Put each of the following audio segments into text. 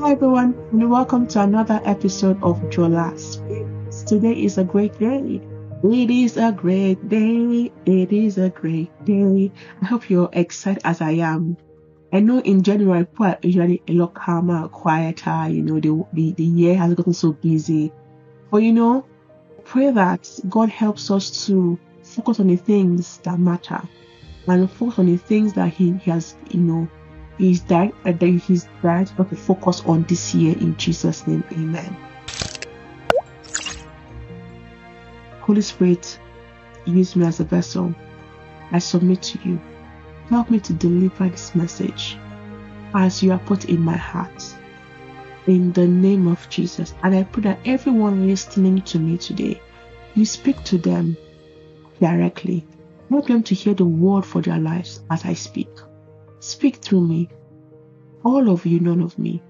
Hi everyone, and welcome to another episode of Jola Speaks. Today is a great day. It is a great day. It is a great day. I hope you're excited as I am. I know in January people are usually a lot calmer, quieter. You know, the, the, the year has gotten so busy. But you know, pray that God helps us to focus on the things that matter and focus on the things that He, he has, you know, He's direct, uh, that He's direct to focus on this year in Jesus' name. Amen. Holy Spirit, use me as a vessel. I submit to you. Help me to deliver this message as you are put in my heart. In the name of Jesus. And I pray that everyone listening to me today, you speak to them directly. Help them to hear the word for their lives as I speak. Speak through me. All of you, none of me.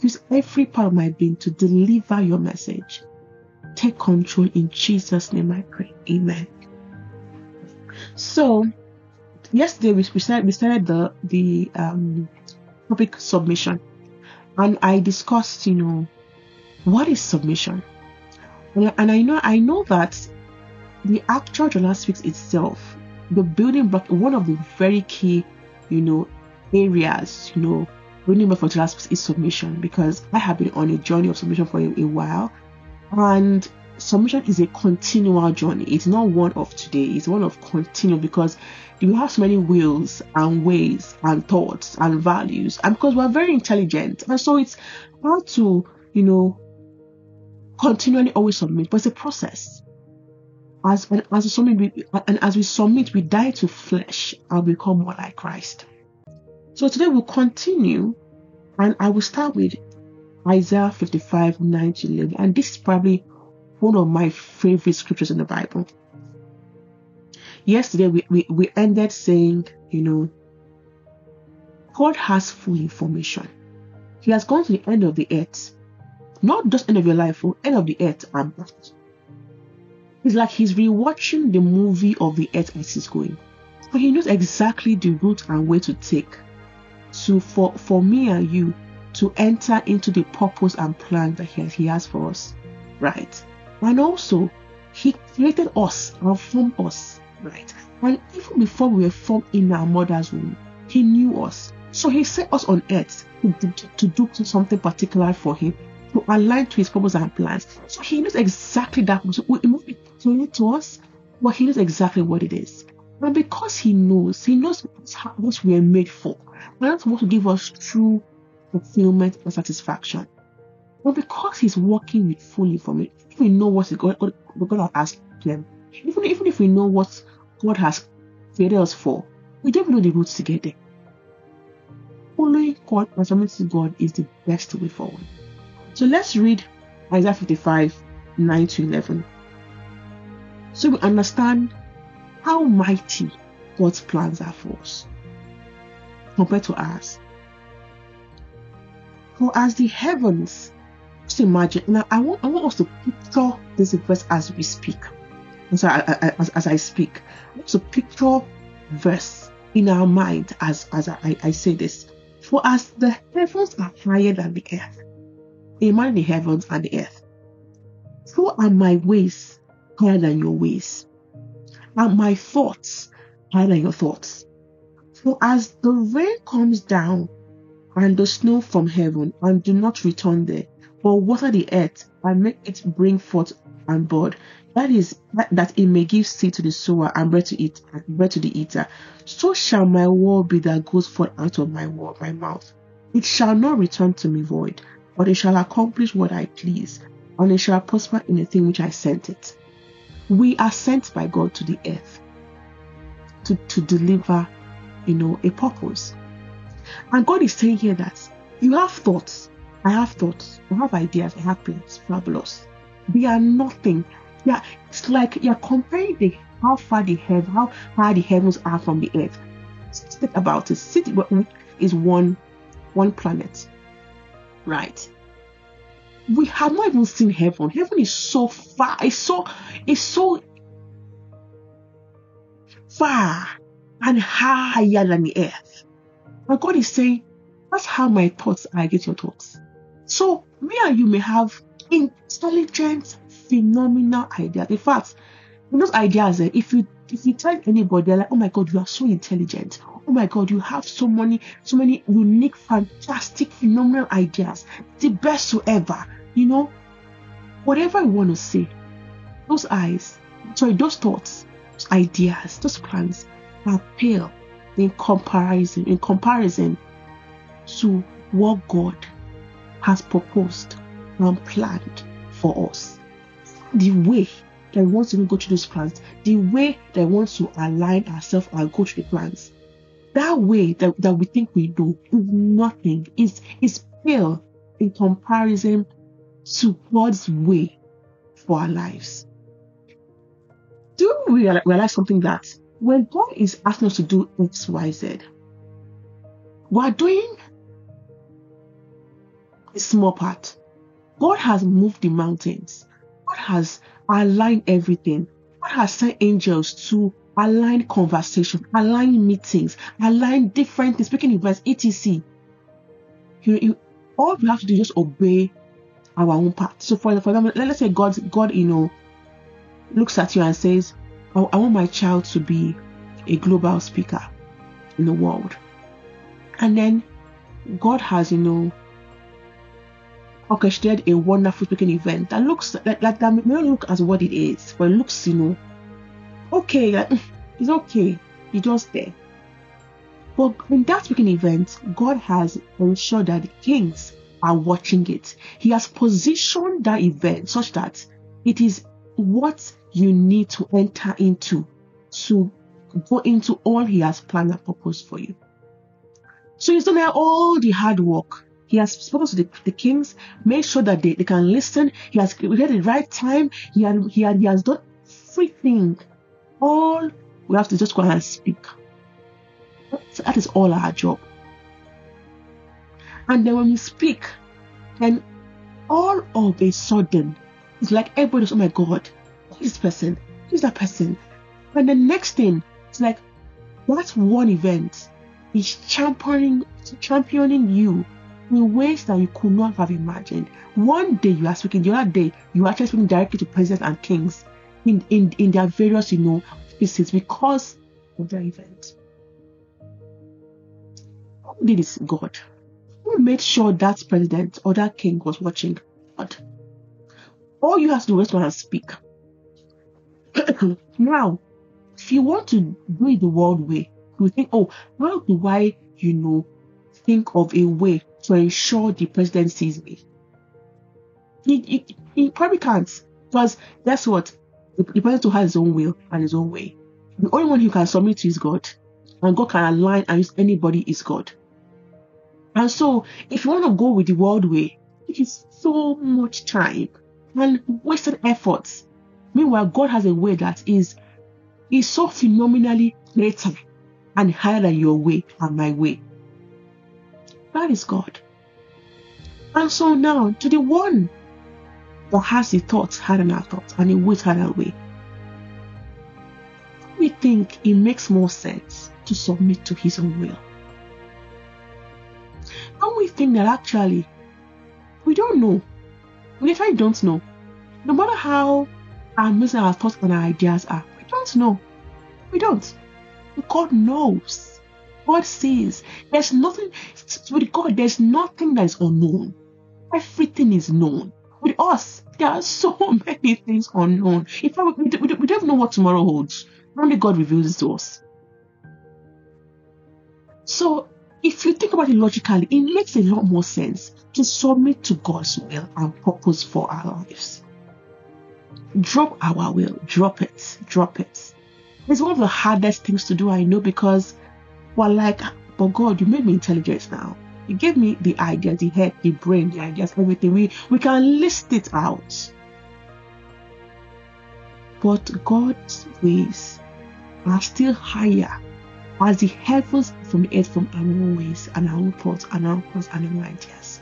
Use every part of my being to deliver your message. Take control in Jesus' name I pray. Amen. So, yesterday we, started, we started the the um, topic submission, and I discussed, you know, what is submission, and, I know I know that the actual Jola Speaks itself, the building block, one of the very key, you know, areas, you know, for Jola Speaks is submission because I have been on a journey of submission for a, a while, and submission is a continual journey. It's not one of today. It's one of continual because we have so many wills and ways and thoughts and values, and because we're very intelligent, and so it's hard to, you know, continually always submit. But it's a process. As and as we submit, we, and as we submit, we die to flesh and become more like Christ. So today we'll continue, and I will start with Isaiah 55 9 to 11, and this is probably one of my favorite scriptures in the Bible. Yesterday we, we, we ended saying, you know, God has full information. He has gone to the end of the earth. Not just end of your life, or end of the earth and back. It's like he's rewatching the movie of the earth as he's going. But he knows exactly the route and where to take to for, for me and you to enter into the purpose and plan that he has, he has for us. Right? And also, He created us and formed us, right? And even before we were formed in our mother's womb, He knew us. So He set us on earth to, to, to do something particular for Him, to align to His purpose and plans. So He knows exactly that. We move it to us, but He knows exactly what it is. And because He knows, He knows what we are made for. And that's what to give us true fulfillment and satisfaction. But because he's working with full information, if we know what God, God, God has asked them, even, even if we know what God has created us for, we don't know the routes to get there. Following God and submitting to God is the best way forward. So let's read Isaiah 55 9 to 11. So we understand how mighty God's plans are for us compared to ours. For as the heavens just imagine. Now, I want I want us to picture this verse as we speak. And so, I, I, as, as I speak, I want to picture verse in our mind as as I, I say this. For as the heavens are higher than the earth, imagine the heavens and the earth. So are my ways higher than your ways, and my thoughts higher than your thoughts. For as the rain comes down and the snow from heaven and do not return there, but water the earth and make it bring forth and bud. That is that, that it may give seed to the sower and bread to eat and bread to the eater. So shall my word be that goes forth out of my word, my mouth. It shall not return to me void, but it shall accomplish what I please, and it shall prosper in the thing which I sent it. We are sent by God to the earth to, to deliver, you know, a purpose. And God is saying here that you have thoughts, I have thoughts, I have ideas, I have plans, fabulous. They are nothing. Yeah, it's like you're comparing the how far the heaven, how far the heavens are from the earth. Think about it. City is one one planet, right? We have not even seen heaven. Heaven is so far. It's so it's so far and higher than the earth. And God is saying, that's how my thoughts are Get your thoughts. So me and you may have intelligent, phenomenal ideas. In fact, those ideas, eh, if you if you tell anybody, they're like, oh my god, you are so intelligent. Oh my god, you have so many, so many unique, fantastic, phenomenal ideas. The best ever. You know, whatever I want to say, those eyes, sorry, those thoughts, those ideas, those plans are pale in comparison, in comparison to what God has proposed and planned for us. The way that we want to go to those plans, the way that we want to align ourselves and go to the plans, that way that, that we think we do is nothing, is is pale in comparison to God's way for our lives. Do we realize something that when God is asking us to do X, Y, Z, we are doing a small part. God has moved the mountains. God has aligned everything. God has sent angels to align conversations, align meetings, align different things, speaking events, etc. You, you, all we have to do is just obey our own part. So for, for example, let's say God, God, you know, looks at you and says, I, I want my child to be a global speaker in the world. And then God has, you know, orchestrated a wonderful speaking event that looks like, like that may not look as what it is, but it looks, you know, okay, like, it's okay. It's just there. But in that speaking event, God has ensured that the kings are watching it. He has positioned that event such that it is what you need to enter into to go into all He has planned and purposed for you. So He's done all the hard work. He has spoken to the, the kings, made sure that they, they can listen. He has created the right time. He, had, he, had, he has done everything. All we have to just go and speak. That is all our job. And then when we speak, then all of a sudden, it's like everybody's, oh my God, who is this person? Who's that person? And the next thing, it's like that one event is championing, championing you in ways that you could not have imagined. One day you are speaking, the other day you are actually speaking directly to presidents and kings in, in, in their various, you know, offices because of the event. Who did this? God. Who made sure that president or that king was watching? God. All you have to do is want to speak. now, if you want to do it the world way, you think, oh, how do I, you know, think of a way to ensure the president sees me? He, he, probably can't. Because guess what? The, the president has his own will and his own way. The only one who can submit to is God. And God can align and use anybody is God. And so, if you want to go with the world way, it is so much time and wasted efforts. Meanwhile, God has a way that is, is so phenomenally greater and higher than your way and my way. That is God. And so now, to the one that has the thoughts higher than our thoughts and a way higher way, we think it makes more sense to submit to His own will. We think that actually we don't know. We actually don't know. No matter how amazing our thoughts and our ideas are, we don't know. We don't. God knows. God sees. There's nothing with God, there's nothing that is unknown. Everything is known. With us, there are so many things unknown. In fact, we, we, we don't know what tomorrow holds. Only God reveals it to us. So, if you think about it logically, it makes a lot more sense to submit to God's will and purpose for our lives. Drop our will, drop it, drop it. It's one of the hardest things to do, I know, because we're like, but God, you made me intelligent now. You gave me the idea, the head, the brain, the ideas, everything. We we can list it out. But God's ways are still higher as the heavens from the earth from our own ways and our own thoughts and our own thoughts and our ideas.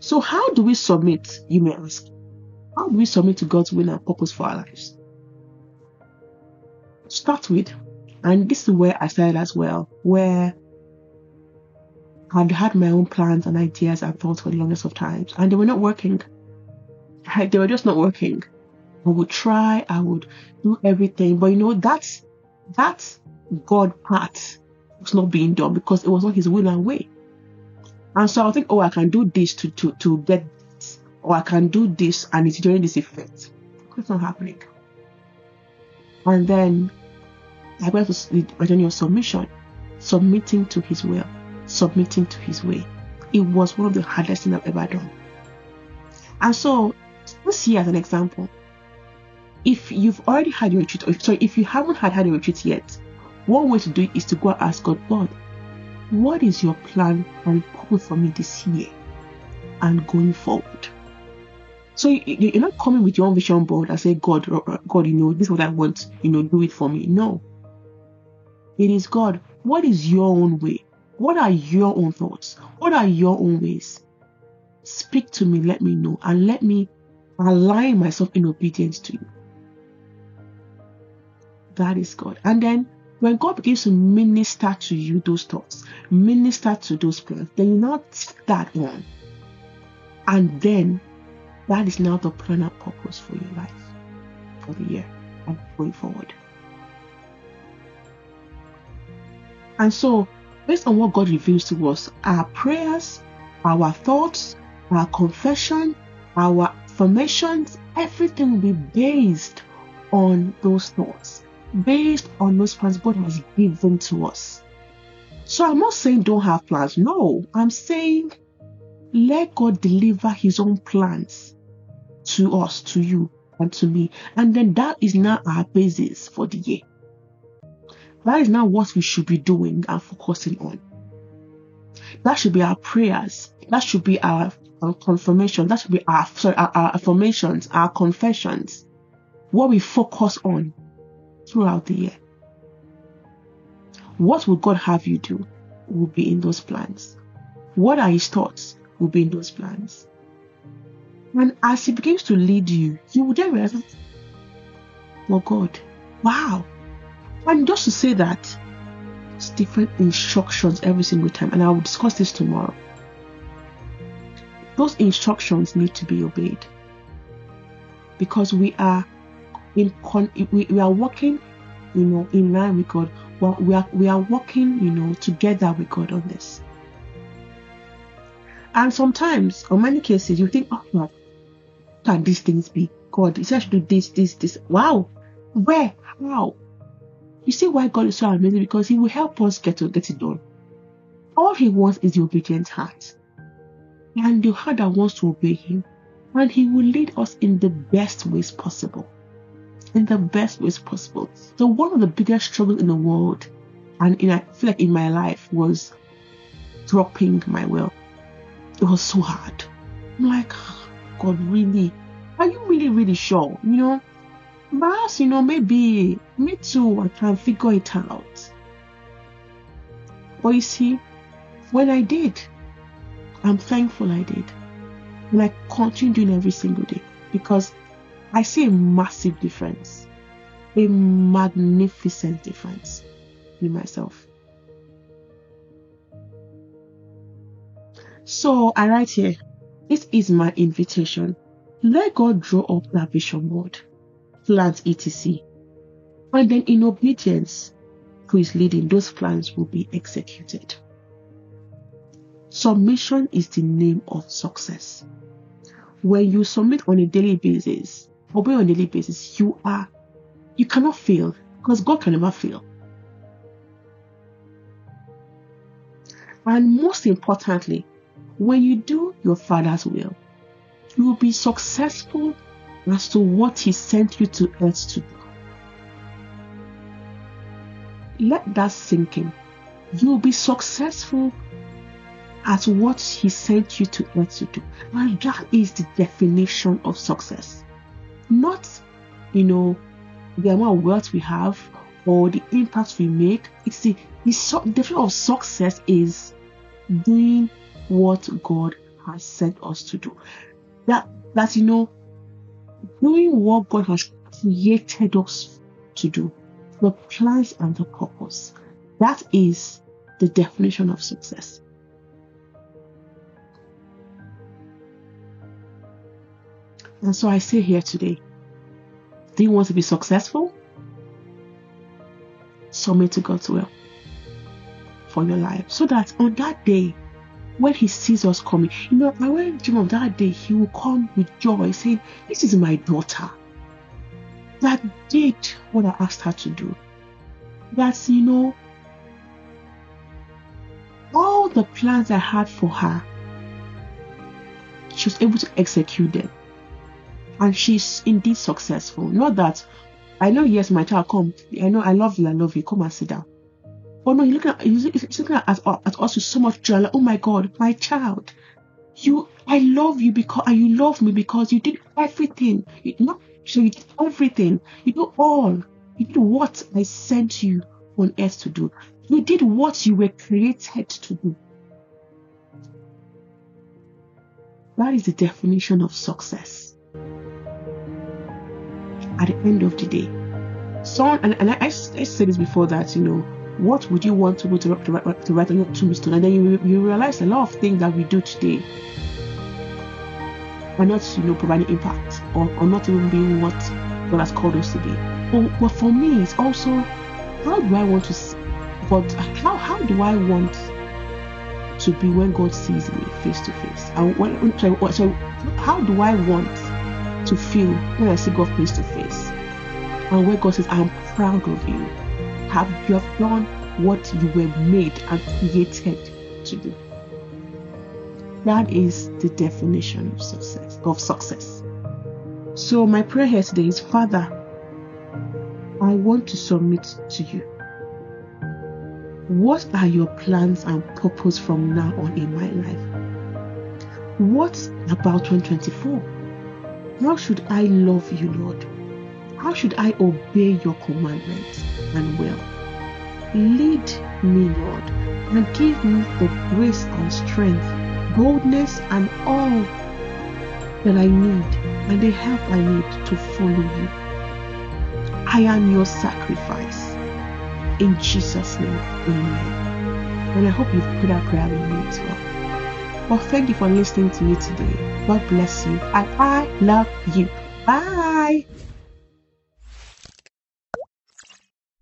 So, how do we submit, you may ask? How do we submit to God's will and purpose for our lives? Start with And this is where I started as well, where I'd had my own plans and ideas and thoughts for the longest of times, and they were not working. They were just not working. I would try, I would do everything, but you know, that's that's God part was not being done because it was not His will and way. And so I think, oh, I can do this to to to get this, or I can do this and it's doing this effect. It's not happening. And then I went to journey of submission, submitting to His will, submitting to His way. It was one of the hardest things I've ever done. And so, let's see as an example. If you've already had your retreat, or if, sorry, if you haven't had had a retreat yet, one way to do it is to go and ask God, God, what is your plan and purpose for me this year and going forward? So you're not coming with your own vision board and say, God, God, you know, this is what I want, you know, do it for me. No. It is God, what is your own way? What are your own thoughts? What are your own ways? Speak to me, let me know, and let me align myself in obedience to you. That is God. And then when God begins to minister to you those thoughts, minister to those plans, then you now that one. And then that is now the plan and purpose for your life for the year and going forward. And so, based on what God reveals to us, our prayers, our thoughts, our confession, our affirmations, everything will be based on those thoughts based on those plans God has given to us. So I'm not saying don't have plans. No, I'm saying let God deliver His own plans to us, to you, and to me. And then that is now our basis for the year. That is now what we should be doing and focusing on. That should be our prayers. That should be our, our confirmation. That should be our, sorry, our, our affirmations, our confessions. What we focus on throughout the year. What will God have you do will be in those plans. What are His thoughts will be in those plans. And as He begins to lead you, you will then realize, oh God, wow. And just to say that, it's different instructions every single time, and I will discuss this tomorrow. Those instructions need to be obeyed because we are in con- we, we are working, you know, in line with God. Well, we are we are working, you know, together with God on this. And sometimes, or many cases, you think, oh God, can these things be? God, to do this, this, this. Wow, where, how? You see why God is so amazing because He will help us get to get it done. All He wants is the obedient heart, and the heart that wants to obey Him, and He will lead us in the best ways possible in the best ways possible. So one of the biggest struggles in the world, and in, I feel like in my life, was dropping my will. It was so hard. I'm like, ah, God, really? Are you really, really sure? You know, perhaps, you know, maybe me too, I can figure it out. But you see, when I did, I'm thankful I did. And I continue doing every single day because I see a massive difference, a magnificent difference in myself. So I write here, this is my invitation. Let God draw up that vision board, plans, etc. And then in obedience to his leading, those plans will be executed. Submission is the name of success. When you submit on a daily basis, obey on a daily basis, you are, you cannot fail because God can never fail. And most importantly, when you do your Father's will, you will be successful as to what He sent you to earth to do. Let that sink in. You will be successful at what He sent you to earth to do. And that is the definition of success not, you know, the amount of wealth we have or the impact we make. It's the, the so, definition of success is doing what God has sent us to do. That that you know, doing what God has created us to do. the plans and the purpose. That is the definition of success. And so I sit here today do you want to be successful? Submit to God's will for your life so that on that day, when He sees us coming, you know, I will dream of that day, He will come with joy, saying, This is my daughter that did what I asked her to do. That's, you know, all the plans I had for her, she was able to execute them. And she's indeed successful. Not that I know, yes, my child, come. I know I love you, I love you. Come and sit down. Oh no, you're looking at you're looking at, at us with so much joy. Like, oh my God, my child, you, I love you because and you love me because you did everything. You not so you did everything. You do all. You did what I sent you on earth to do. You did what you were created to do. That is the definition of success. At the end of the day, so and, and I, I, I said this before that you know what would you want to, to, to, to write on your tombstone and then you, you realize a lot of things that we do today are not you know providing impact or, or not even being what God has called us to be. But, but for me, it's also how do I want to see, but how how do I want to be when God sees me face to face? And when, so, so how do I want to feel when I see God face to face? And where God says, I'm proud of you. Have you have done what you were made and created to do? That is the definition of success of success. So my prayer here today is Father, I want to submit to you. What are your plans and purpose from now on in my life? What about 2024? How should I love you, Lord? How should I obey your commandments and will? Lead me, Lord, and give me the grace and strength, boldness, and all that I need, and the help I need to follow you. I am your sacrifice. In Jesus' name, amen. And I hope you've put that prayer with me as well. Well, thank you for listening to me today. God bless you, and I love you. Bye.